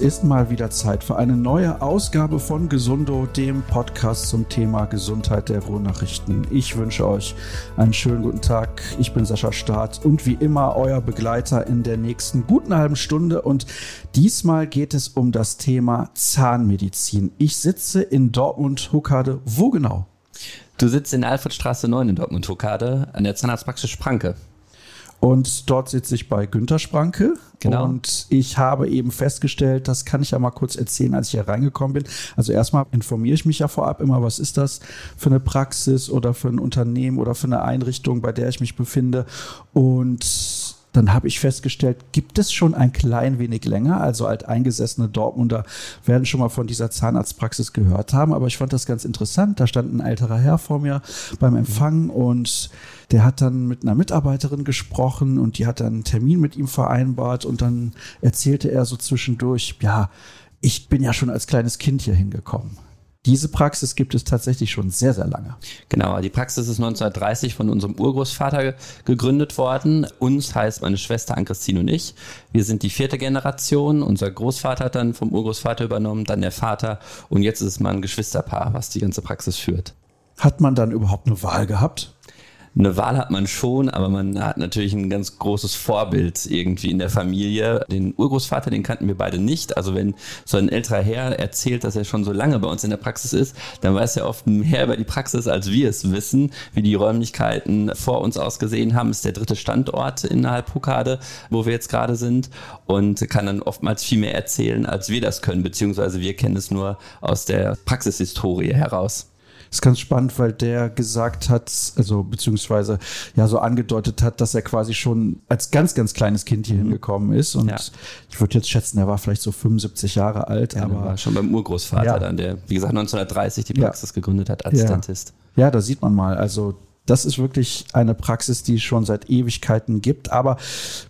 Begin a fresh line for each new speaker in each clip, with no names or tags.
Ist mal wieder Zeit für eine neue Ausgabe von Gesundo, dem Podcast zum Thema Gesundheit der Ruhrnachrichten. Ich wünsche euch einen schönen guten Tag. Ich bin Sascha Staat und wie immer euer Begleiter in der nächsten guten halben Stunde. Und diesmal geht es um das Thema Zahnmedizin. Ich sitze in Dortmund-Huckade. Wo genau?
Du sitzt in Alfredstraße 9 in Dortmund-Huckade an der Zahnarztpraxis Spranke.
Und dort sitze ich bei Günter Spranke. Genau. Und ich habe eben festgestellt, das kann ich ja mal kurz erzählen, als ich hier reingekommen bin. Also erstmal informiere ich mich ja vorab immer, was ist das für eine Praxis oder für ein Unternehmen oder für eine Einrichtung, bei der ich mich befinde. Und dann habe ich festgestellt, gibt es schon ein klein wenig länger. Also alteingesessene Dortmunder werden schon mal von dieser Zahnarztpraxis gehört haben. Aber ich fand das ganz interessant. Da stand ein älterer Herr vor mir beim Empfang und der hat dann mit einer Mitarbeiterin gesprochen und die hat dann einen Termin mit ihm vereinbart und dann erzählte er so zwischendurch, ja, ich bin ja schon als kleines Kind hier hingekommen. Diese Praxis gibt es tatsächlich schon sehr, sehr lange.
Genau, die Praxis ist 1930 von unserem Urgroßvater gegründet worden. Uns heißt meine Schwester Ann-Christine und ich. Wir sind die vierte Generation. Unser Großvater hat dann vom Urgroßvater übernommen, dann der Vater und jetzt ist es mal ein Geschwisterpaar, was die ganze Praxis führt.
Hat man dann überhaupt eine Wahl gehabt?
Eine Wahl hat man schon, aber man hat natürlich ein ganz großes Vorbild irgendwie in der Familie. Den Urgroßvater, den kannten wir beide nicht. Also wenn so ein älterer Herr erzählt, dass er schon so lange bei uns in der Praxis ist, dann weiß er oft mehr über die Praxis, als wir es wissen, wie die Räumlichkeiten vor uns ausgesehen haben. Das ist der dritte Standort innerhalb Hukade, wo wir jetzt gerade sind und kann dann oftmals viel mehr erzählen, als wir das können, beziehungsweise wir kennen es nur aus der Praxishistorie heraus
ist ganz spannend, weil der gesagt hat, also beziehungsweise ja so angedeutet hat, dass er quasi schon als ganz, ganz kleines Kind hier mhm. hingekommen ist. Und ja. ich würde jetzt schätzen, er war vielleicht so 75 Jahre alt. Ja, aber
war schon beim Urgroßvater ja. dann, der, wie gesagt, 1930 die Praxis gegründet hat als Dentist.
Ja, da sieht man mal. Also das ist wirklich eine Praxis, die es schon seit Ewigkeiten gibt. Aber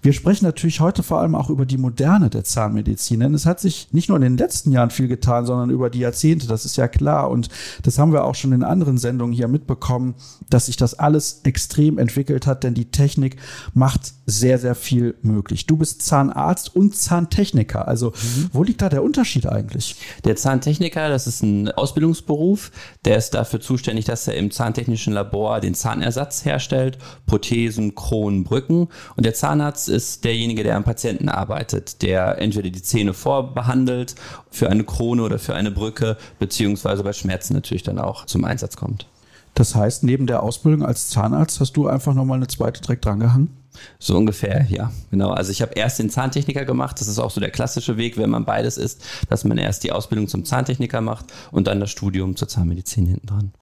wir sprechen natürlich heute vor allem auch über die Moderne der Zahnmedizin. Denn es hat sich nicht nur in den letzten Jahren viel getan, sondern über die Jahrzehnte. Das ist ja klar. Und das haben wir auch schon in anderen Sendungen hier mitbekommen, dass sich das alles extrem entwickelt hat. Denn die Technik macht sehr, sehr viel möglich. Du bist Zahnarzt und Zahntechniker. Also mhm. wo liegt da der Unterschied eigentlich?
Der Zahntechniker, das ist ein Ausbildungsberuf. Der ist dafür zuständig, dass er im zahntechnischen Labor den Zahnersatz herstellt, Prothesen, Kronen, Brücken. Und der Zahnarzt ist derjenige, der am Patienten arbeitet, der entweder die Zähne vorbehandelt für eine Krone oder für eine Brücke, beziehungsweise bei Schmerzen natürlich dann auch zum Einsatz kommt.
Das heißt, neben der Ausbildung als Zahnarzt hast du einfach nochmal eine zweite direkt drangehangen?
So ungefähr, ja, genau. Also ich habe erst den Zahntechniker gemacht. Das ist auch so der klassische Weg, wenn man beides ist, dass man erst die Ausbildung zum Zahntechniker macht und dann das Studium zur Zahnmedizin hinten dran.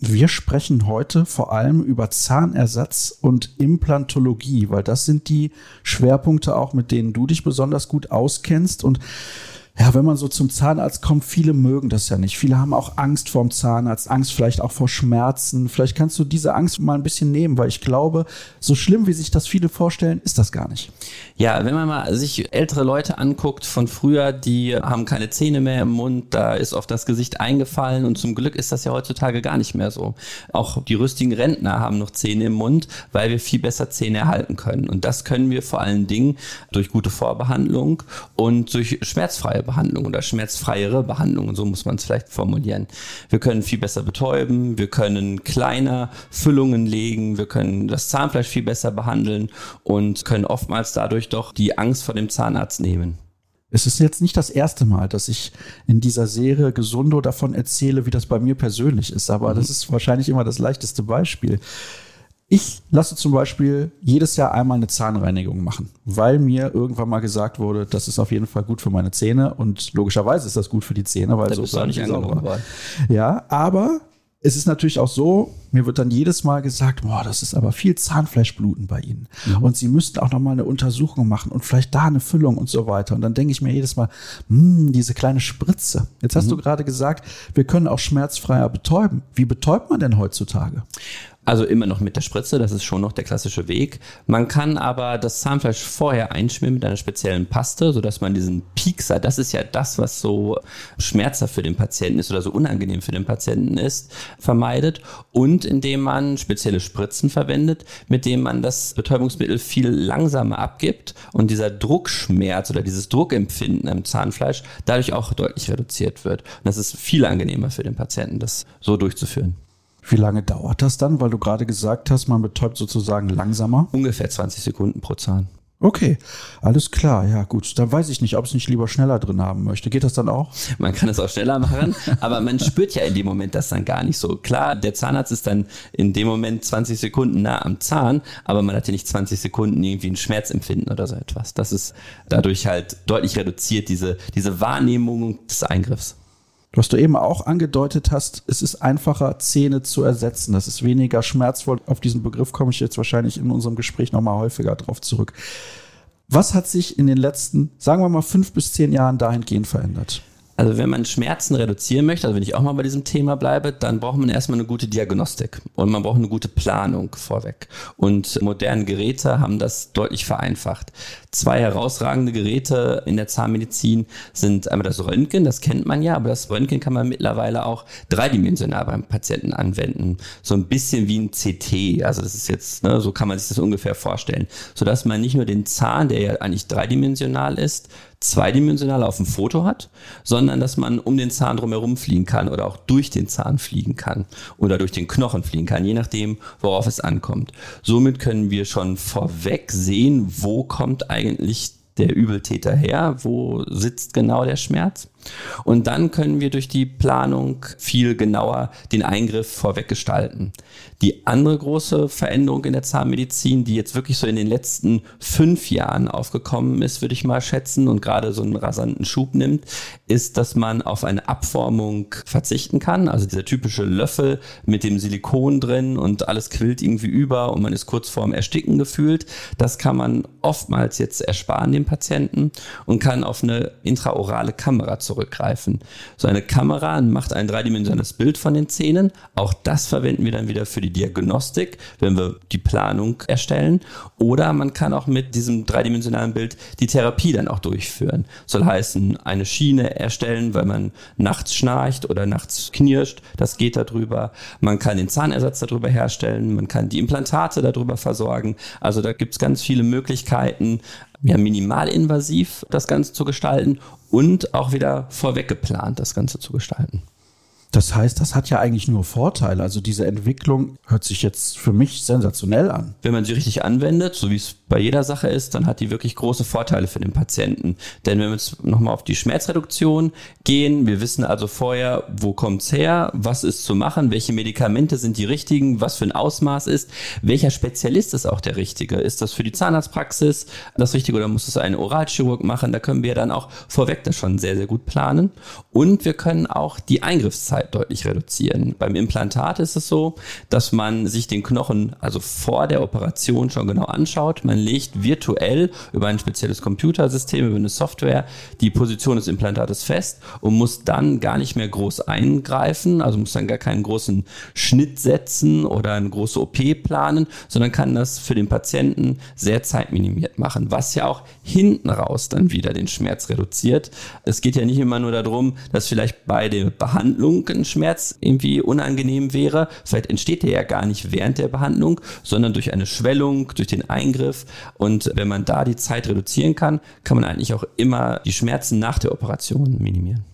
Wir sprechen heute vor allem über Zahnersatz und Implantologie, weil das sind die Schwerpunkte auch, mit denen du dich besonders gut auskennst. Und ja, wenn man so zum Zahnarzt kommt, viele mögen das ja nicht. Viele haben auch Angst vorm Zahnarzt, Angst vielleicht auch vor Schmerzen. Vielleicht kannst du diese Angst mal ein bisschen nehmen, weil ich glaube, so schlimm wie sich das viele vorstellen, ist das gar nicht.
Ja, wenn man mal sich ältere Leute anguckt von früher, die haben keine Zähne mehr im Mund, da ist oft das Gesicht eingefallen und zum Glück ist das ja heutzutage gar nicht mehr so. Auch die rüstigen Rentner haben noch Zähne im Mund, weil wir viel besser Zähne erhalten können. Und das können wir vor allen Dingen durch gute Vorbehandlung und durch schmerzfreie Behandlung oder schmerzfreiere Behandlung, so muss man es vielleicht formulieren. Wir können viel besser betäuben, wir können kleiner Füllungen legen, wir können das Zahnfleisch viel besser behandeln und können oftmals dadurch doch die Angst vor dem Zahnarzt nehmen.
Es ist jetzt nicht das erste Mal, dass ich in dieser Serie Gesundo davon erzähle, wie das bei mir persönlich ist, aber mhm. das ist wahrscheinlich immer das leichteste Beispiel. Ich lasse zum Beispiel jedes Jahr einmal eine Zahnreinigung machen, weil mir irgendwann mal gesagt wurde, das ist auf jeden Fall gut für meine Zähne und logischerweise ist das gut für die Zähne, weil da so ist nicht sauber. Ja, aber es ist natürlich auch so, mir wird dann jedes Mal gesagt, boah, das ist aber viel Zahnfleischbluten bei Ihnen. Mhm. Und Sie müssten auch noch mal eine Untersuchung machen und vielleicht da eine Füllung und so weiter. Und dann denke ich mir jedes Mal, hm, diese kleine Spritze. Jetzt hast mhm. du gerade gesagt, wir können auch schmerzfreier betäuben. Wie betäubt man denn heutzutage?
Also immer noch mit der Spritze, das ist schon noch der klassische Weg. Man kann aber das Zahnfleisch vorher einschmieren mit einer speziellen Paste, sodass man diesen Piekser, das ist ja das, was so schmerzhaft für den Patienten ist oder so unangenehm für den Patienten ist, vermeidet. Und indem man spezielle Spritzen verwendet, mit denen man das Betäubungsmittel viel langsamer abgibt und dieser Druckschmerz oder dieses Druckempfinden im Zahnfleisch dadurch auch deutlich reduziert wird. Und das ist viel angenehmer für den Patienten, das so durchzuführen.
Wie lange dauert das dann? Weil du gerade gesagt hast, man betäubt sozusagen langsamer.
Ungefähr 20 Sekunden pro Zahn.
Okay, alles klar, ja gut. Dann weiß ich nicht, ob es nicht lieber schneller drin haben möchte. Geht das dann auch?
Man kann es auch schneller machen, aber man spürt ja in dem Moment das dann gar nicht so. Klar, der Zahnarzt ist dann in dem Moment 20 Sekunden nah am Zahn, aber man hat ja nicht 20 Sekunden irgendwie ein Schmerzempfinden oder so etwas. Das ist dadurch halt deutlich reduziert, diese, diese Wahrnehmung des Eingriffs.
Was du eben auch angedeutet hast, es ist einfacher, Zähne zu ersetzen. Das ist weniger schmerzvoll. Auf diesen Begriff komme ich jetzt wahrscheinlich in unserem Gespräch nochmal häufiger drauf zurück. Was hat sich in den letzten, sagen wir mal, fünf bis zehn Jahren dahingehend verändert?
Also wenn man Schmerzen reduzieren möchte, also wenn ich auch mal bei diesem Thema bleibe, dann braucht man erstmal eine gute Diagnostik und man braucht eine gute Planung vorweg. Und moderne Geräte haben das deutlich vereinfacht. Zwei herausragende Geräte in der Zahnmedizin sind einmal das Röntgen, das kennt man ja, aber das Röntgen kann man mittlerweile auch dreidimensional beim Patienten anwenden. So ein bisschen wie ein CT. Also das ist jetzt, ne, so kann man sich das ungefähr vorstellen. Sodass man nicht nur den Zahn, der ja eigentlich dreidimensional ist, zweidimensional auf dem Foto hat, sondern dass man um den Zahn drumherum fliegen kann oder auch durch den Zahn fliegen kann oder durch den Knochen fliegen kann, je nachdem, worauf es ankommt. Somit können wir schon vorweg sehen, wo kommt eigentlich der Übeltäter her, wo sitzt genau der Schmerz. Und dann können wir durch die Planung viel genauer den Eingriff vorweg gestalten. Die andere große Veränderung in der Zahnmedizin, die jetzt wirklich so in den letzten fünf Jahren aufgekommen ist, würde ich mal schätzen, und gerade so einen rasanten Schub nimmt, ist, dass man auf eine Abformung verzichten kann. Also dieser typische Löffel mit dem Silikon drin und alles quillt irgendwie über und man ist kurz vorm Ersticken gefühlt. Das kann man oftmals jetzt ersparen dem Patienten und kann auf eine intraorale Kamera zurückgreifen. So eine Kamera macht ein dreidimensionales Bild von den Zähnen. Auch das verwenden wir dann wieder für die Diagnostik, wenn wir die Planung erstellen. Oder man kann auch mit diesem dreidimensionalen Bild die Therapie dann auch durchführen. Soll heißen, eine Schiene erstellen, weil man nachts schnarcht oder nachts knirscht. Das geht darüber. Man kann den Zahnersatz darüber herstellen. Man kann die Implantate darüber versorgen. Also da gibt es ganz viele Möglichkeiten, ja, minimalinvasiv das Ganze zu gestalten und auch wieder vorweg geplant das Ganze zu gestalten.
Das heißt, das hat ja eigentlich nur Vorteile. Also diese Entwicklung hört sich jetzt für mich sensationell an.
Wenn man sie richtig anwendet, so wie es bei jeder Sache ist, dann hat die wirklich große Vorteile für den Patienten. Denn wenn wir jetzt nochmal auf die Schmerzreduktion gehen, wir wissen also vorher, wo kommt's her, was ist zu machen, welche Medikamente sind die richtigen, was für ein Ausmaß ist, welcher Spezialist ist auch der richtige. Ist das für die Zahnarztpraxis das Richtige oder muss es ein Oralchirurg machen? Da können wir dann auch vorweg das schon sehr, sehr gut planen. Und wir können auch die Eingriffszeit deutlich reduzieren. Beim Implantat ist es so, dass man sich den Knochen also vor der Operation schon genau anschaut. Man man legt virtuell über ein spezielles Computersystem, über eine Software die Position des Implantates fest und muss dann gar nicht mehr groß eingreifen, also muss dann gar keinen großen Schnitt setzen oder eine große OP planen, sondern kann das für den Patienten sehr zeitminimiert machen, was ja auch hinten raus dann wieder den Schmerz reduziert. Es geht ja nicht immer nur darum, dass vielleicht bei der Behandlung ein Schmerz irgendwie unangenehm wäre. Vielleicht entsteht der ja gar nicht während der Behandlung, sondern durch eine Schwellung, durch den Eingriff und wenn man da die Zeit reduzieren kann, kann man eigentlich auch immer die Schmerzen nach der Operation minimieren.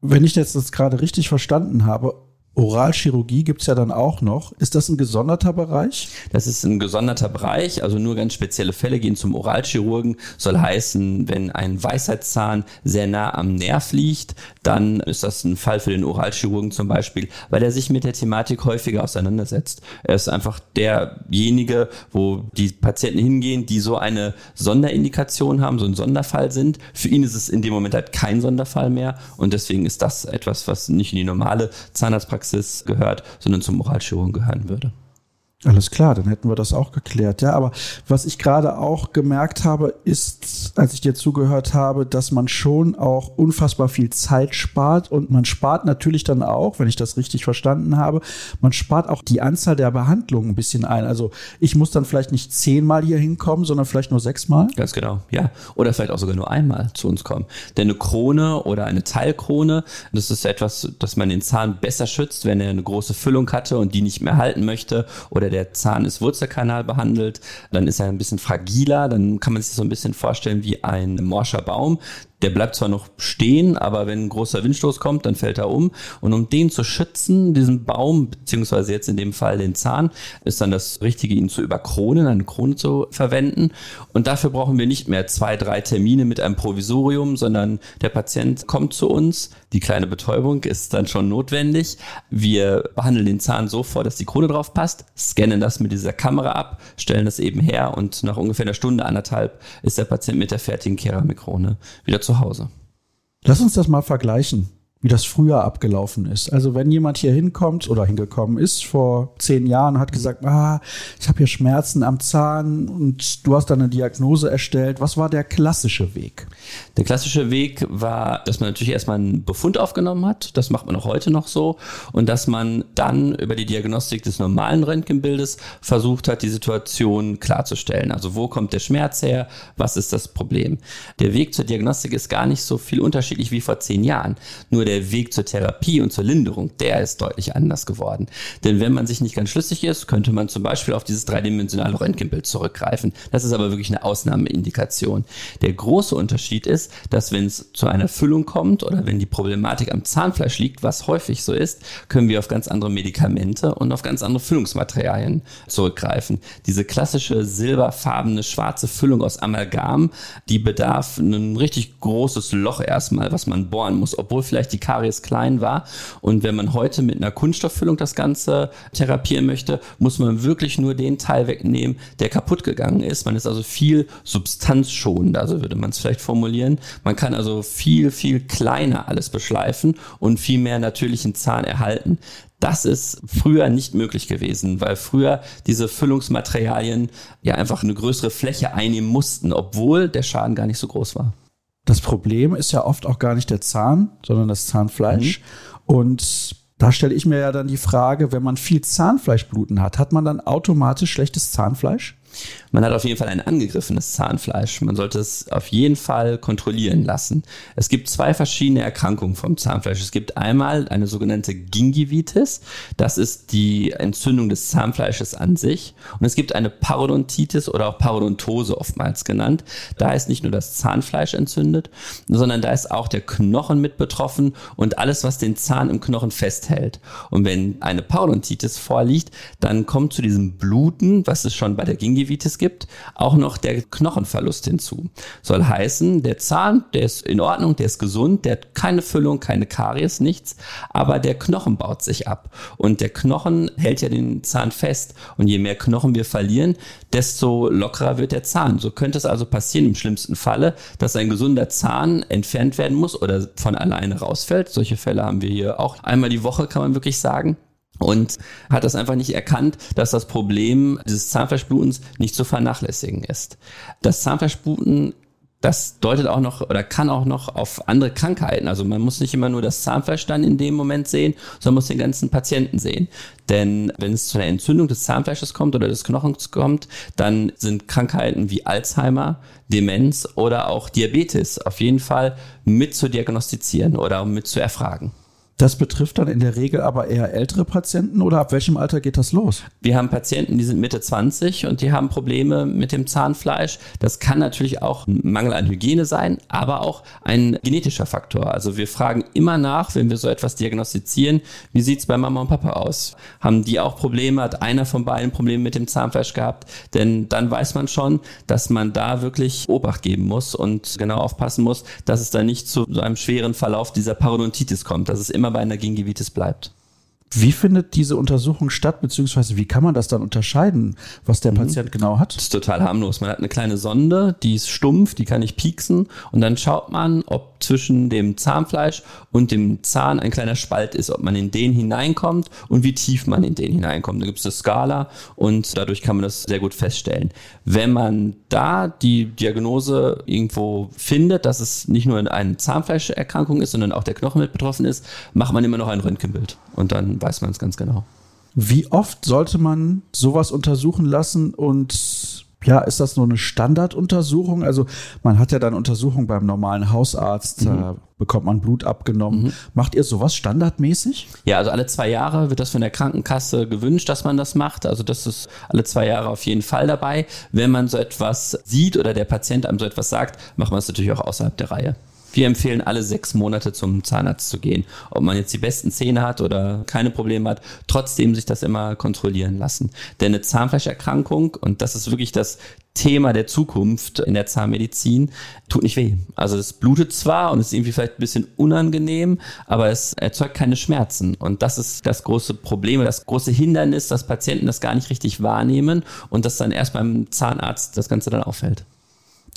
Wenn ich jetzt das gerade richtig verstanden habe, Oralchirurgie gibt es ja dann auch noch. Ist das ein gesonderter Bereich?
Das ist ein gesonderter Bereich, also nur ganz spezielle Fälle gehen zum Oralchirurgen. Soll heißen, wenn ein Weisheitszahn sehr nah am Nerv liegt, dann ist das ein Fall für den Oralchirurgen zum Beispiel, weil er sich mit der Thematik häufiger auseinandersetzt. Er ist einfach derjenige, wo die Patienten hingehen, die so eine Sonderindikation haben, so ein Sonderfall sind. Für ihn ist es in dem Moment halt kein Sonderfall mehr und deswegen ist das etwas, was nicht in die normale Zahnarztpraxis Praxis gehört, sondern zum Oralchirurgen gehören würde.
Alles klar, dann hätten wir das auch geklärt. Ja, aber was ich gerade auch gemerkt habe, ist, als ich dir zugehört habe, dass man schon auch unfassbar viel Zeit spart und man spart natürlich dann auch, wenn ich das richtig verstanden habe, man spart auch die Anzahl der Behandlungen ein bisschen ein. Also ich muss dann vielleicht nicht zehnmal hier hinkommen, sondern vielleicht nur sechsmal.
Ganz genau, ja. Oder vielleicht auch sogar nur einmal zu uns kommen. Denn eine Krone oder eine Teilkrone, das ist etwas, dass man den Zahn besser schützt, wenn er eine große Füllung hatte und die nicht mehr halten möchte oder der Zahn ist Wurzelkanal behandelt, dann ist er ein bisschen fragiler, dann kann man sich so ein bisschen vorstellen wie ein morscher Baum, der bleibt zwar noch stehen, aber wenn ein großer Windstoß kommt, dann fällt er um. Und um den zu schützen, diesen Baum, beziehungsweise jetzt in dem Fall den Zahn, ist dann das Richtige, ihn zu überkronen, eine Krone zu verwenden. Und dafür brauchen wir nicht mehr zwei, drei Termine mit einem Provisorium, sondern der Patient kommt zu uns. Die kleine Betäubung ist dann schon notwendig. Wir behandeln den Zahn so vor, dass die Krone drauf passt, scannen das mit dieser Kamera ab, stellen das eben her und nach ungefähr einer Stunde, anderthalb ist der Patient mit der fertigen Keramikkrone wieder zu zu Hause.
Lass uns das mal vergleichen wie das früher abgelaufen ist. Also wenn jemand hier hinkommt oder hingekommen ist vor zehn Jahren, hat gesagt, ah, ich habe hier Schmerzen am Zahn und du hast dann eine Diagnose erstellt. Was war der klassische Weg?
Der klassische Weg war, dass man natürlich erstmal einen Befund aufgenommen hat. Das macht man auch heute noch so. Und dass man dann über die Diagnostik des normalen Röntgenbildes versucht hat, die Situation klarzustellen. Also wo kommt der Schmerz her? Was ist das Problem? Der Weg zur Diagnostik ist gar nicht so viel unterschiedlich wie vor zehn Jahren. Nur der Weg zur Therapie und zur Linderung, der ist deutlich anders geworden. Denn wenn man sich nicht ganz schlüssig ist, könnte man zum Beispiel auf dieses dreidimensionale Röntgenbild zurückgreifen. Das ist aber wirklich eine Ausnahmeindikation. Der große Unterschied ist, dass wenn es zu einer Füllung kommt oder wenn die Problematik am Zahnfleisch liegt, was häufig so ist, können wir auf ganz andere Medikamente und auf ganz andere Füllungsmaterialien zurückgreifen. Diese klassische silberfarbene schwarze Füllung aus Amalgam, die bedarf ein richtig großes Loch erstmal, was man bohren muss, obwohl vielleicht die Karies klein war. Und wenn man heute mit einer Kunststofffüllung das Ganze therapieren möchte, muss man wirklich nur den Teil wegnehmen, der kaputt gegangen ist. Man ist also viel substanzschonender, so würde man es vielleicht formulieren. Man kann also viel, viel kleiner alles beschleifen und viel mehr natürlichen Zahn erhalten. Das ist früher nicht möglich gewesen, weil früher diese Füllungsmaterialien ja einfach eine größere Fläche einnehmen mussten, obwohl der Schaden gar nicht so groß war.
Das Problem ist ja oft auch gar nicht der Zahn, sondern das Zahnfleisch. Mhm. Und da stelle ich mir ja dann die Frage, wenn man viel Zahnfleischbluten hat, hat man dann automatisch schlechtes Zahnfleisch?
Man hat auf jeden Fall ein angegriffenes Zahnfleisch. Man sollte es auf jeden Fall kontrollieren lassen. Es gibt zwei verschiedene Erkrankungen vom Zahnfleisch. Es gibt einmal eine sogenannte Gingivitis. Das ist die Entzündung des Zahnfleisches an sich. Und es gibt eine Parodontitis oder auch Parodontose oftmals genannt. Da ist nicht nur das Zahnfleisch entzündet, sondern da ist auch der Knochen mit betroffen und alles, was den Zahn im Knochen festhält. Und wenn eine Parodontitis vorliegt, dann kommt zu diesem Bluten, was es schon bei der Gingivitis gibt, auch noch der Knochenverlust hinzu. Soll heißen, der Zahn, der ist in Ordnung, der ist gesund, der hat keine Füllung, keine Karies, nichts, aber der Knochen baut sich ab und der Knochen hält ja den Zahn fest und je mehr Knochen wir verlieren, desto lockerer wird der Zahn. So könnte es also passieren im schlimmsten Falle, dass ein gesunder Zahn entfernt werden muss oder von alleine rausfällt. Solche Fälle haben wir hier auch einmal die Woche, kann man wirklich sagen und hat das einfach nicht erkannt, dass das Problem dieses Zahnfleischblutens nicht zu vernachlässigen ist. Das Zahnfleischbluten das deutet auch noch oder kann auch noch auf andere Krankheiten. Also man muss nicht immer nur das Zahnfleisch dann in dem Moment sehen, sondern muss den ganzen Patienten sehen. Denn wenn es zu einer Entzündung des Zahnfleisches kommt oder des Knochens kommt, dann sind Krankheiten wie Alzheimer, Demenz oder auch Diabetes auf jeden Fall mit zu diagnostizieren oder mit zu erfragen.
Das betrifft dann in der Regel aber eher ältere Patienten oder ab welchem Alter geht das los?
Wir haben Patienten, die sind Mitte 20 und die haben Probleme mit dem Zahnfleisch. Das kann natürlich auch ein Mangel an Hygiene sein, aber auch ein genetischer Faktor. Also wir fragen immer nach, wenn wir so etwas diagnostizieren, wie sieht es bei Mama und Papa aus? Haben die auch Probleme? Hat einer von beiden Probleme mit dem Zahnfleisch gehabt? Denn dann weiß man schon, dass man da wirklich Obacht geben muss und genau aufpassen muss, dass es da nicht zu so einem schweren Verlauf dieser Parodontitis kommt. Das ist immer bei einer Gingivitis bleibt.
Wie findet diese Untersuchung statt, beziehungsweise wie kann man das dann unterscheiden, was der mhm. Patient genau hat?
Das ist total harmlos. Man hat eine kleine Sonde, die ist stumpf, die kann ich pieksen und dann schaut man, ob zwischen dem Zahnfleisch und dem Zahn ein kleiner Spalt ist, ob man in den hineinkommt und wie tief man in den hineinkommt. Da gibt es eine Skala und dadurch kann man das sehr gut feststellen. Wenn man da die Diagnose irgendwo findet, dass es nicht nur eine Zahnfleischerkrankung ist, sondern auch der Knochen mit betroffen ist, macht man immer noch ein Röntgenbild und dann weiß man es ganz genau.
Wie oft sollte man sowas untersuchen lassen und ja, ist das nur eine Standarduntersuchung? Also man hat ja dann Untersuchungen beim normalen Hausarzt, mhm. da bekommt man Blut abgenommen. Mhm. Macht ihr sowas standardmäßig?
Ja, also alle zwei Jahre wird das von der Krankenkasse gewünscht, dass man das macht. Also das ist alle zwei Jahre auf jeden Fall dabei. Wenn man so etwas sieht oder der Patient einem so etwas sagt, macht man es natürlich auch außerhalb der Reihe. Wir empfehlen alle sechs Monate zum Zahnarzt zu gehen. Ob man jetzt die besten Zähne hat oder keine Probleme hat, trotzdem sich das immer kontrollieren lassen. Denn eine Zahnfleischerkrankung, und das ist wirklich das Thema der Zukunft in der Zahnmedizin, tut nicht weh. Also es blutet zwar und ist irgendwie vielleicht ein bisschen unangenehm, aber es erzeugt keine Schmerzen. Und das ist das große Problem, das große Hindernis, dass Patienten das gar nicht richtig wahrnehmen und dass dann erst beim Zahnarzt das Ganze dann auffällt.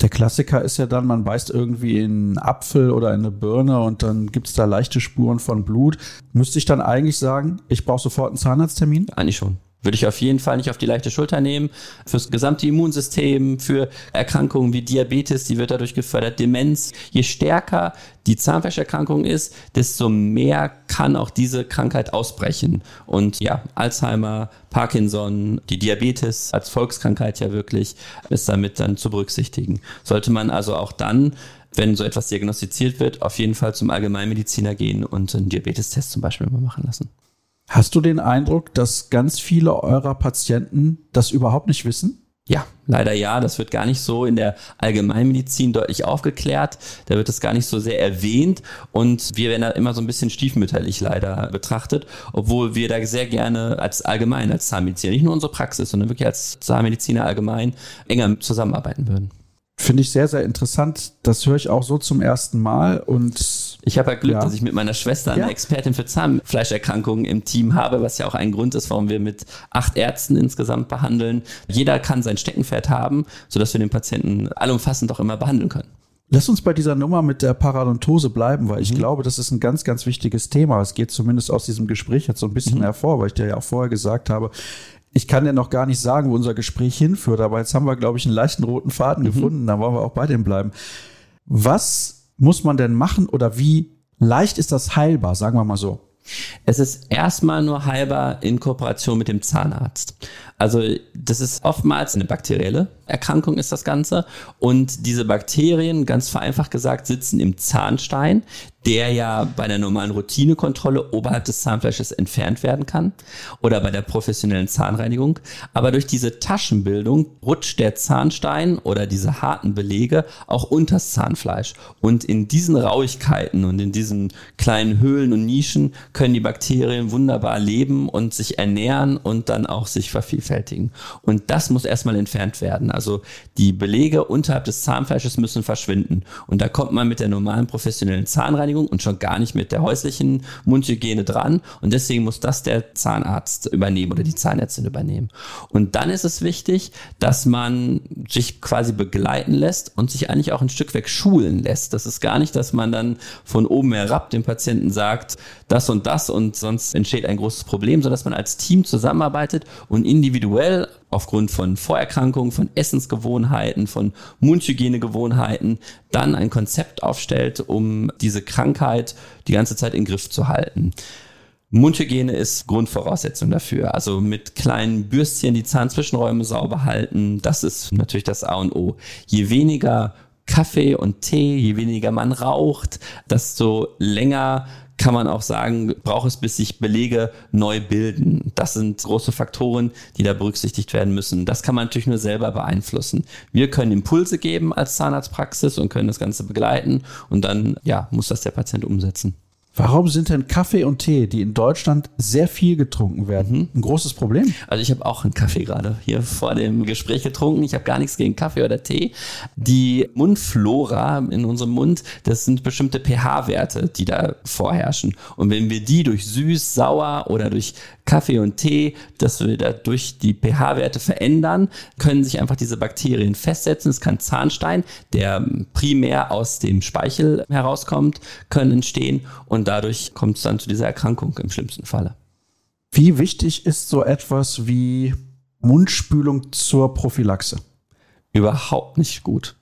Der Klassiker ist ja dann, man beißt irgendwie in einen Apfel oder in eine Birne und dann gibt es da leichte Spuren von Blut. Müsste ich dann eigentlich sagen, ich brauche sofort einen Zahnarzttermin?
Eigentlich schon. Würde ich auf jeden Fall nicht auf die leichte Schulter nehmen. Fürs gesamte Immunsystem, für Erkrankungen wie Diabetes, die wird dadurch gefördert, Demenz. Je stärker die Zahnfleischerkrankung ist, desto mehr kann auch diese Krankheit ausbrechen. Und ja, Alzheimer, Parkinson, die Diabetes als Volkskrankheit ja wirklich ist damit dann zu berücksichtigen. Sollte man also auch dann wenn so etwas diagnostiziert wird, auf jeden Fall zum Allgemeinmediziner gehen und einen Diabetestest zum Beispiel mal machen lassen.
Hast du den Eindruck, dass ganz viele eurer Patienten das überhaupt nicht wissen?
Ja, leider ja. Das wird gar nicht so in der Allgemeinmedizin deutlich aufgeklärt. Da wird es gar nicht so sehr erwähnt. Und wir werden da immer so ein bisschen stiefmütterlich leider betrachtet, obwohl wir da sehr gerne als allgemein, als Zahnmediziner, nicht nur unsere Praxis, sondern wirklich als Zahnmediziner allgemein enger zusammenarbeiten würden.
Finde ich sehr, sehr interessant. Das höre ich auch so zum ersten Mal und
ich habe ja Glück, ja. dass ich mit meiner Schwester eine ja. Expertin für Zahnfleischerkrankungen im Team habe, was ja auch ein Grund ist, warum wir mit acht Ärzten insgesamt behandeln. Jeder kann sein Steckenpferd haben, sodass wir den Patienten allumfassend auch immer behandeln können.
Lass uns bei dieser Nummer mit der Paradontose bleiben, weil ich mhm. glaube, das ist ein ganz, ganz wichtiges Thema. Es geht zumindest aus diesem Gespräch jetzt so ein bisschen mhm. hervor, weil ich dir ja auch vorher gesagt habe, ich kann dir noch gar nicht sagen, wo unser Gespräch hinführt, aber jetzt haben wir, glaube ich, einen leichten roten Faden mhm. gefunden. Da wollen wir auch bei dem bleiben. Was muss man denn machen oder wie leicht ist das heilbar, sagen wir mal so?
Es ist erstmal nur heilbar in Kooperation mit dem Zahnarzt. Also das ist oftmals eine bakterielle Erkrankung ist das Ganze. Und diese Bakterien, ganz vereinfacht gesagt, sitzen im Zahnstein, der ja bei der normalen Routinekontrolle oberhalb des Zahnfleisches entfernt werden kann oder bei der professionellen Zahnreinigung. Aber durch diese Taschenbildung rutscht der Zahnstein oder diese harten Belege auch unters Zahnfleisch. Und in diesen Rauigkeiten und in diesen kleinen Höhlen und Nischen können die Bakterien wunderbar leben und sich ernähren und dann auch sich vervielfältigen. Und das muss erstmal entfernt werden. Also die Belege unterhalb des Zahnfleisches müssen verschwinden. Und da kommt man mit der normalen professionellen Zahnreinigung und schon gar nicht mit der häuslichen Mundhygiene dran. Und deswegen muss das der Zahnarzt übernehmen oder die Zahnärztin übernehmen. Und dann ist es wichtig, dass man sich quasi begleiten lässt und sich eigentlich auch ein Stück weg schulen lässt. Das ist gar nicht, dass man dann von oben herab dem Patienten sagt, das und das und sonst entsteht ein großes Problem, sondern dass man als Team zusammenarbeitet und individuell aufgrund von Vorerkrankungen, von Essensgewohnheiten, von Mundhygienegewohnheiten dann ein Konzept aufstellt, um diese Krankheit die ganze Zeit in Griff zu halten. Mundhygiene ist Grundvoraussetzung dafür. Also mit kleinen Bürstchen die Zahnzwischenräume sauber halten, das ist natürlich das A und O. Je weniger Kaffee und Tee, je weniger man raucht, desto länger kann man auch sagen, braucht es, bis sich Belege neu bilden. Das sind große Faktoren, die da berücksichtigt werden müssen. Das kann man natürlich nur selber beeinflussen. Wir können Impulse geben als Zahnarztpraxis und können das Ganze begleiten und dann, ja, muss das der Patient umsetzen.
Warum sind denn Kaffee und Tee, die in Deutschland sehr viel getrunken werden, mhm. ein großes Problem?
Also ich habe auch einen Kaffee gerade hier vor dem Gespräch getrunken. Ich habe gar nichts gegen Kaffee oder Tee. Die Mundflora in unserem Mund, das sind bestimmte pH-Werte, die da vorherrschen. Und wenn wir die durch süß, sauer oder durch Kaffee und Tee, dass wir dadurch die pH-Werte verändern, können sich einfach diese Bakterien festsetzen. Es kann Zahnstein, der primär aus dem Speichel herauskommt, können entstehen und dadurch kommt es dann zu dieser Erkrankung im schlimmsten Falle.
Wie wichtig ist so etwas wie Mundspülung zur Prophylaxe?
Überhaupt nicht gut.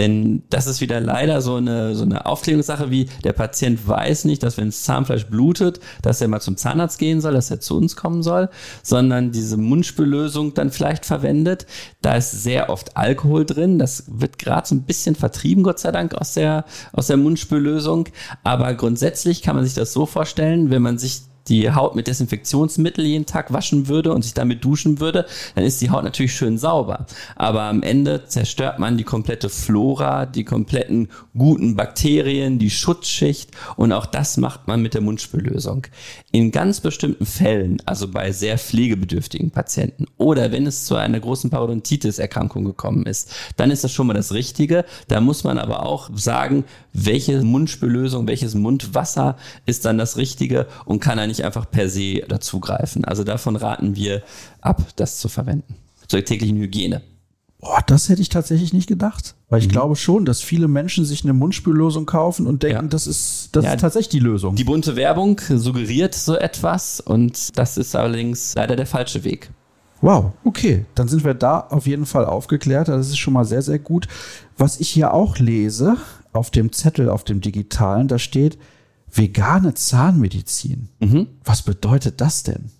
Denn das ist wieder leider so eine, so eine Aufklärungssache, wie der Patient weiß nicht, dass wenn das Zahnfleisch blutet, dass er mal zum Zahnarzt gehen soll, dass er zu uns kommen soll, sondern diese Mundspüllösung dann vielleicht verwendet. Da ist sehr oft Alkohol drin. Das wird gerade so ein bisschen vertrieben, Gott sei Dank, aus der, aus der Mundspüllösung. Aber grundsätzlich kann man sich das so vorstellen, wenn man sich die Haut mit Desinfektionsmittel jeden Tag waschen würde und sich damit duschen würde, dann ist die Haut natürlich schön sauber. Aber am Ende zerstört man die komplette Flora, die kompletten guten Bakterien, die Schutzschicht und auch das macht man mit der Mundspüllösung. In ganz bestimmten Fällen, also bei sehr pflegebedürftigen Patienten oder wenn es zu einer großen Parodontitis-Erkrankung gekommen ist, dann ist das schon mal das Richtige. Da muss man aber auch sagen, welche Mundspüllösung, welches Mundwasser ist dann das Richtige und kann er nicht einfach per se dazugreifen. Also davon raten wir ab, das zu verwenden. Zur täglichen Hygiene.
Boah, das hätte ich tatsächlich nicht gedacht. Weil ich mhm. glaube schon, dass viele Menschen sich eine Mundspüllösung kaufen und denken, ja. das, ist, das ja, ist tatsächlich die Lösung.
Die bunte Werbung suggeriert so etwas und das ist allerdings leider der falsche Weg.
Wow, okay, dann sind wir da auf jeden Fall aufgeklärt. Das ist schon mal sehr, sehr gut. Was ich hier auch lese, auf dem Zettel, auf dem digitalen, da steht vegane Zahnmedizin. Mhm. Was bedeutet das denn?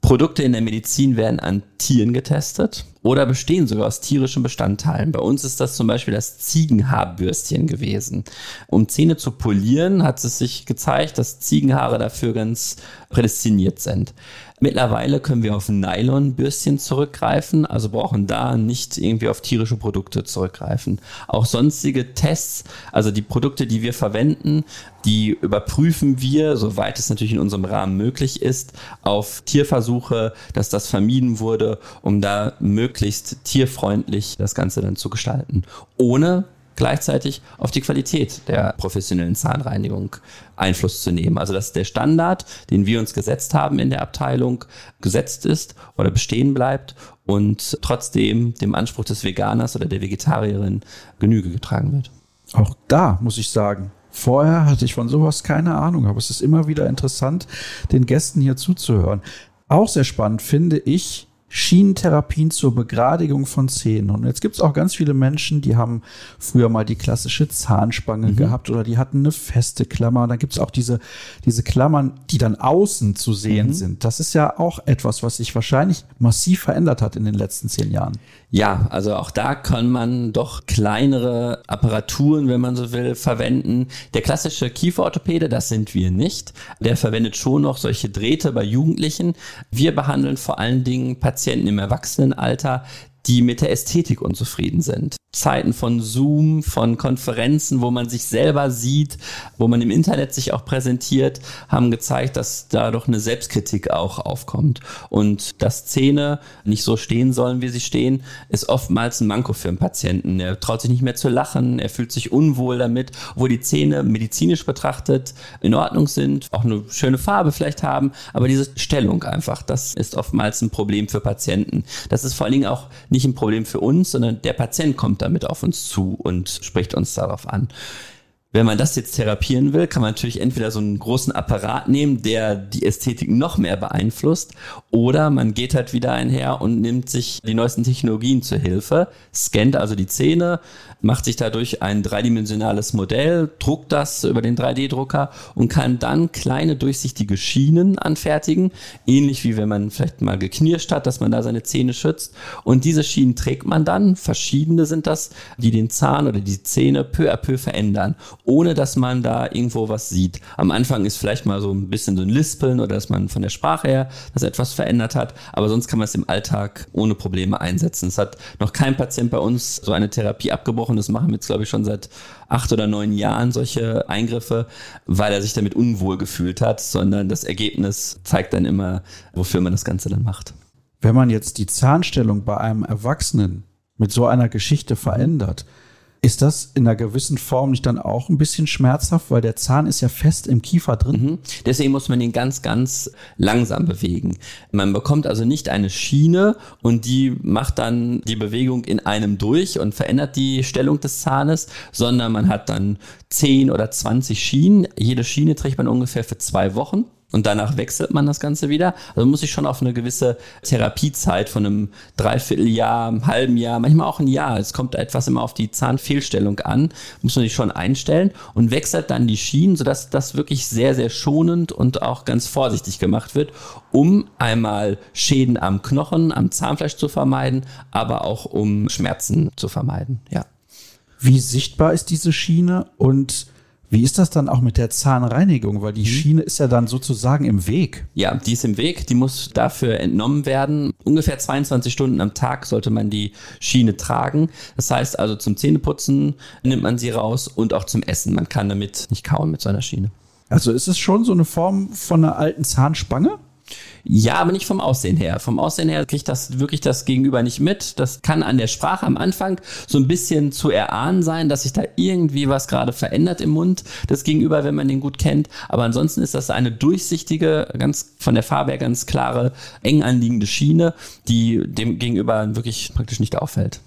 Produkte in der Medizin werden an Tieren getestet oder bestehen sogar aus tierischen Bestandteilen. Bei uns ist das zum Beispiel das Ziegenhaarbürstchen gewesen. Um Zähne zu polieren, hat es sich gezeigt, dass Ziegenhaare dafür ganz prädestiniert sind. Mittlerweile können wir auf Nylonbürstchen zurückgreifen, also brauchen da nicht irgendwie auf tierische Produkte zurückgreifen. Auch sonstige Tests, also die Produkte, die wir verwenden, die überprüfen wir, soweit es natürlich in unserem Rahmen möglich ist, auf Tierversuche, dass das vermieden wurde, um da möglichst tierfreundlich das Ganze dann zu gestalten. Ohne gleichzeitig auf die Qualität der professionellen Zahnreinigung Einfluss zu nehmen. Also dass der Standard, den wir uns gesetzt haben in der Abteilung, gesetzt ist oder bestehen bleibt und trotzdem dem Anspruch des Veganers oder der Vegetarierin Genüge getragen wird.
Auch da muss ich sagen, Vorher hatte ich von sowas keine Ahnung, aber es ist immer wieder interessant, den Gästen hier zuzuhören. Auch sehr spannend finde ich, Schienentherapien zur Begradigung von Zähnen. Und jetzt gibt es auch ganz viele Menschen, die haben früher mal die klassische Zahnspange mhm. gehabt oder die hatten eine feste Klammer. Und dann gibt es auch diese, diese Klammern, die dann außen zu sehen mhm. sind. Das ist ja auch etwas, was sich wahrscheinlich massiv verändert hat in den letzten zehn Jahren.
Ja, also auch da kann man doch kleinere Apparaturen, wenn man so will, verwenden. Der klassische Kieferorthopäde, das sind wir nicht. Der verwendet schon noch solche Drähte bei Jugendlichen. Wir behandeln vor allen Dingen Patienten im Erwachsenenalter, die mit der Ästhetik unzufrieden sind. Zeiten von Zoom, von Konferenzen, wo man sich selber sieht, wo man im Internet sich auch präsentiert, haben gezeigt, dass da doch eine Selbstkritik auch aufkommt. Und dass Zähne nicht so stehen sollen, wie sie stehen, ist oftmals ein Manko für einen Patienten. Er traut sich nicht mehr zu lachen, er fühlt sich unwohl damit, wo die Zähne medizinisch betrachtet in Ordnung sind, auch eine schöne Farbe vielleicht haben, aber diese Stellung einfach, das ist oftmals ein Problem für Patienten. Das ist vor allen Dingen auch nicht ein Problem für uns, sondern der Patient kommt damit auf uns zu und spricht uns darauf an. Wenn man das jetzt therapieren will, kann man natürlich entweder so einen großen Apparat nehmen, der die Ästhetik noch mehr beeinflusst, oder man geht halt wieder einher und nimmt sich die neuesten Technologien zur Hilfe, scannt also die Zähne, macht sich dadurch ein dreidimensionales Modell, druckt das über den 3D-Drucker und kann dann kleine durchsichtige Schienen anfertigen, ähnlich wie wenn man vielleicht mal geknirscht hat, dass man da seine Zähne schützt. Und diese Schienen trägt man dann, verschiedene sind das, die den Zahn oder die Zähne peu à peu verändern, ohne dass man da irgendwo was sieht. Am Anfang ist vielleicht mal so ein bisschen so ein Lispeln oder dass man von der Sprache her das etwas verändert hat, aber sonst kann man es im Alltag ohne Probleme einsetzen. Es hat noch kein Patient bei uns so eine Therapie abgebrochen. Das machen wir jetzt, glaube ich, schon seit acht oder neun Jahren solche Eingriffe, weil er sich damit unwohl gefühlt hat, sondern das Ergebnis zeigt dann immer, wofür man das Ganze dann macht.
Wenn man jetzt die Zahnstellung bei einem Erwachsenen mit so einer Geschichte verändert, ist das in einer gewissen Form nicht dann auch ein bisschen schmerzhaft, weil der Zahn ist ja fest im Kiefer drin? Mhm.
Deswegen muss man ihn ganz, ganz langsam bewegen. Man bekommt also nicht eine Schiene und die macht dann die Bewegung in einem durch und verändert die Stellung des Zahnes, sondern man hat dann 10 oder 20 Schienen. Jede Schiene trägt man ungefähr für zwei Wochen und danach wechselt man das Ganze wieder. Also muss ich schon auf eine gewisse Therapiezeit von einem Dreivierteljahr, einem halben Jahr, manchmal auch ein Jahr. Es kommt etwas immer auf die Zahnfehlstellung an, muss man sich schon einstellen und wechselt dann die Schienen, sodass das wirklich sehr, sehr schonend und auch ganz vorsichtig gemacht wird, um einmal Schäden am Knochen, am Zahnfleisch zu vermeiden, aber auch um Schmerzen zu vermeiden. Ja.
Wie sichtbar ist diese Schiene und wie ist das dann auch mit der Zahnreinigung? Weil die mhm. Schiene ist ja dann sozusagen im Weg.
Ja, die ist im Weg. Die muss dafür entnommen werden. Ungefähr 22 Stunden am Tag sollte man die Schiene tragen. Das heißt also zum Zähneputzen nimmt man sie raus und auch zum Essen. Man kann damit nicht kauen mit so einer Schiene.
Also ist es schon so eine Form von einer alten Zahnspange?
Ja, aber nicht vom Aussehen her. Vom Aussehen her kriegt das wirklich das Gegenüber nicht mit. Das kann an der Sprache am Anfang so ein bisschen zu erahnen sein, dass sich da irgendwie was gerade verändert im Mund das Gegenüber, wenn man den gut kennt. Aber ansonsten ist das eine durchsichtige, ganz von der Farbe her ganz klare, eng anliegende Schiene, die dem Gegenüber wirklich praktisch nicht auffällt.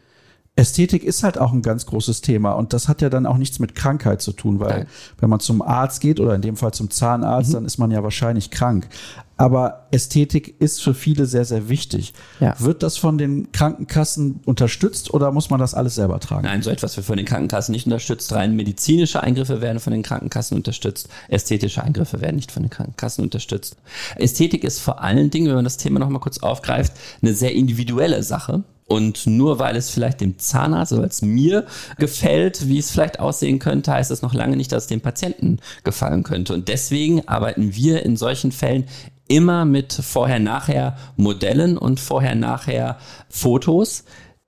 Ästhetik ist halt auch ein ganz großes Thema und das hat ja dann auch nichts mit Krankheit zu tun, weil Nein. wenn man zum Arzt geht oder in dem Fall zum Zahnarzt, mhm. dann ist man ja wahrscheinlich krank. Aber Ästhetik ist für viele sehr, sehr wichtig. Ja. Wird das von den Krankenkassen unterstützt oder muss man das alles selber tragen?
Nein, so etwas wird von den Krankenkassen nicht unterstützt. Rein medizinische Eingriffe werden von den Krankenkassen unterstützt. Ästhetische Eingriffe werden nicht von den Krankenkassen unterstützt. Ästhetik ist vor allen Dingen, wenn man das Thema nochmal kurz aufgreift, eine sehr individuelle Sache. Und nur weil es vielleicht dem Zahnarzt oder es mir gefällt, wie es vielleicht aussehen könnte, heißt das noch lange nicht, dass es dem Patienten gefallen könnte. Und deswegen arbeiten wir in solchen Fällen immer mit Vorher-Nachher Modellen und Vorher-Nachher Fotos,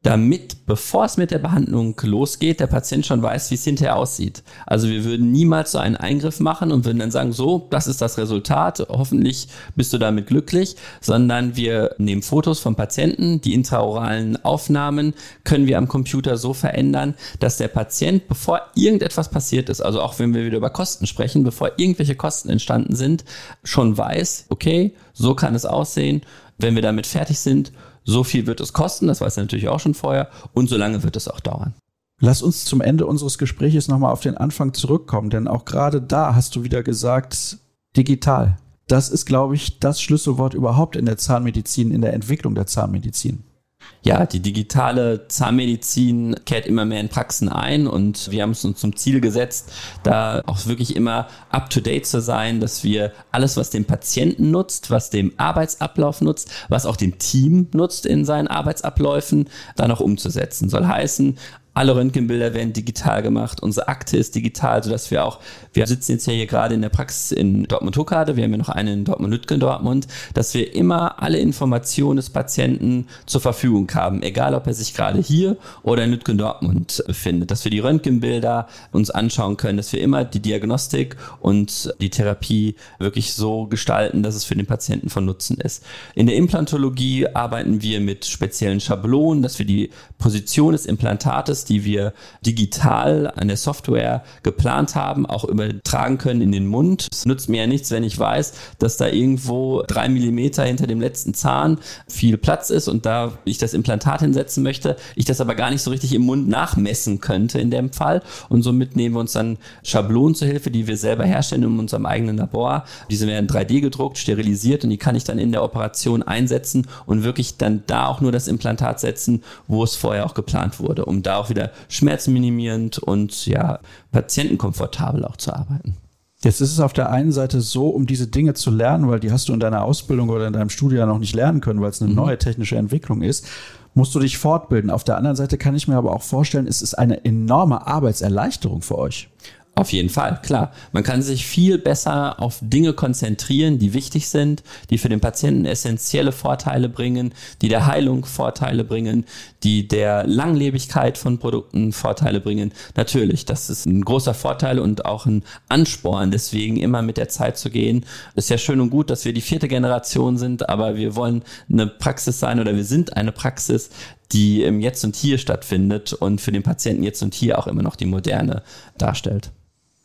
damit, bevor es mit der Behandlung losgeht, der Patient schon weiß, wie es hinterher aussieht. Also wir würden niemals so einen Eingriff machen und würden dann sagen, so, das ist das Resultat, hoffentlich bist du damit glücklich, sondern wir nehmen Fotos vom Patienten, die intraoralen Aufnahmen können wir am Computer so verändern, dass der Patient, bevor irgendetwas passiert ist, also auch wenn wir wieder über Kosten sprechen, bevor irgendwelche Kosten entstanden sind, schon weiß, okay, so kann es aussehen, wenn wir damit fertig sind so viel wird es kosten, das weiß er natürlich auch schon vorher, und so lange wird es auch dauern.
Lass uns zum Ende unseres Gesprächs nochmal auf den Anfang zurückkommen, denn auch gerade da hast du wieder gesagt, digital. Das ist, glaube ich, das Schlüsselwort überhaupt in der Zahnmedizin, in der Entwicklung der Zahnmedizin
ja, die digitale Zahnmedizin kehrt immer mehr in Praxen ein und wir haben es uns zum Ziel gesetzt, da auch wirklich immer up-to-date zu sein, dass wir alles, was dem Patienten nutzt, was dem Arbeitsablauf nutzt, was auch dem Team nutzt in seinen Arbeitsabläufen, dann auch umzusetzen. Soll heißen, alle Röntgenbilder werden digital gemacht. Unsere Akte ist digital, sodass wir auch, wir sitzen jetzt ja hier gerade in der Praxis in Dortmund-Huckade, wir haben ja noch einen in Dortmund-Lütgen-Dortmund, dass wir immer alle Informationen des Patienten zur Verfügung haben, egal ob er sich gerade hier oder in Lütgen-Dortmund befindet, dass wir die Röntgenbilder uns anschauen können, dass wir immer die Diagnostik und die Therapie wirklich so gestalten, dass es für den Patienten von Nutzen ist. In der Implantologie arbeiten wir mit speziellen Schablonen, dass wir die Position des Implantates die wir digital an der Software geplant haben, auch übertragen können in den Mund. Es nützt mir ja nichts, wenn ich weiß, dass da irgendwo drei Millimeter hinter dem letzten Zahn viel Platz ist und da ich das Implantat hinsetzen möchte, ich das aber gar nicht so richtig im Mund nachmessen könnte in dem Fall. Und somit nehmen wir uns dann Schablonen zur Hilfe, die wir selber herstellen in unserem eigenen Labor. Diese werden 3D gedruckt, sterilisiert und die kann ich dann in der Operation einsetzen und wirklich dann da auch nur das Implantat setzen, wo es vorher auch geplant wurde, um da auch wieder wieder schmerzminimierend und ja, patientenkomfortabel auch zu arbeiten.
Jetzt ist es auf der einen Seite so, um diese Dinge zu lernen, weil die hast du in deiner Ausbildung oder in deinem Studium ja noch nicht lernen können, weil es eine mhm. neue technische Entwicklung ist, musst du dich fortbilden. Auf der anderen Seite kann ich mir aber auch vorstellen, es ist eine enorme Arbeitserleichterung für euch.
Auf jeden Fall, klar. Man kann sich viel besser auf Dinge konzentrieren, die wichtig sind, die für den Patienten essentielle Vorteile bringen, die der Heilung Vorteile bringen, die der Langlebigkeit von Produkten Vorteile bringen. Natürlich, das ist ein großer Vorteil und auch ein Ansporn, deswegen immer mit der Zeit zu gehen. Ist ja schön und gut, dass wir die vierte Generation sind, aber wir wollen eine Praxis sein oder wir sind eine Praxis, die im Jetzt und Hier stattfindet und für den Patienten Jetzt und Hier auch immer noch die Moderne darstellt.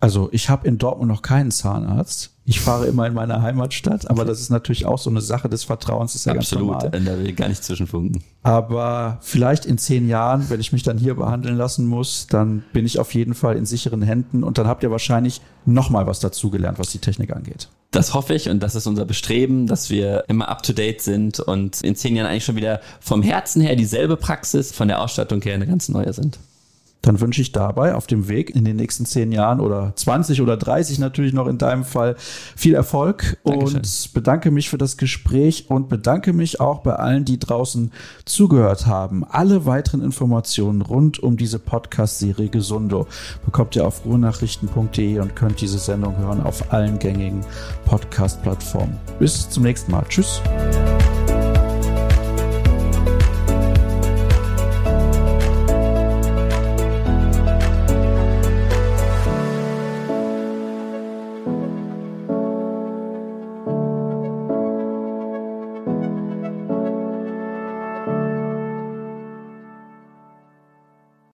Also ich habe in Dortmund noch keinen Zahnarzt. Ich fahre immer in meine Heimatstadt, aber das ist natürlich auch so eine Sache des Vertrauens, ist ja
Absolut,
ganz
normal. da will ich gar nicht zwischenfunken.
Aber vielleicht in zehn Jahren, wenn ich mich dann hier behandeln lassen muss, dann bin ich auf jeden Fall in sicheren Händen und dann habt ihr wahrscheinlich noch mal was dazugelernt, was die Technik angeht.
Das hoffe ich und das ist unser Bestreben, dass wir immer up to date sind und in zehn Jahren eigentlich schon wieder vom Herzen her dieselbe Praxis, von der Ausstattung her eine ganz neue sind
dann wünsche ich dabei auf dem Weg in den nächsten zehn Jahren oder 20 oder 30 natürlich noch in deinem Fall viel Erfolg Dankeschön. und bedanke mich für das Gespräch und bedanke mich auch bei allen, die draußen zugehört haben. Alle weiteren Informationen rund um diese Podcast-Serie Gesundo bekommt ihr auf ruhenachrichten.de und könnt diese Sendung hören auf allen gängigen Podcast-Plattformen. Bis zum nächsten Mal. Tschüss.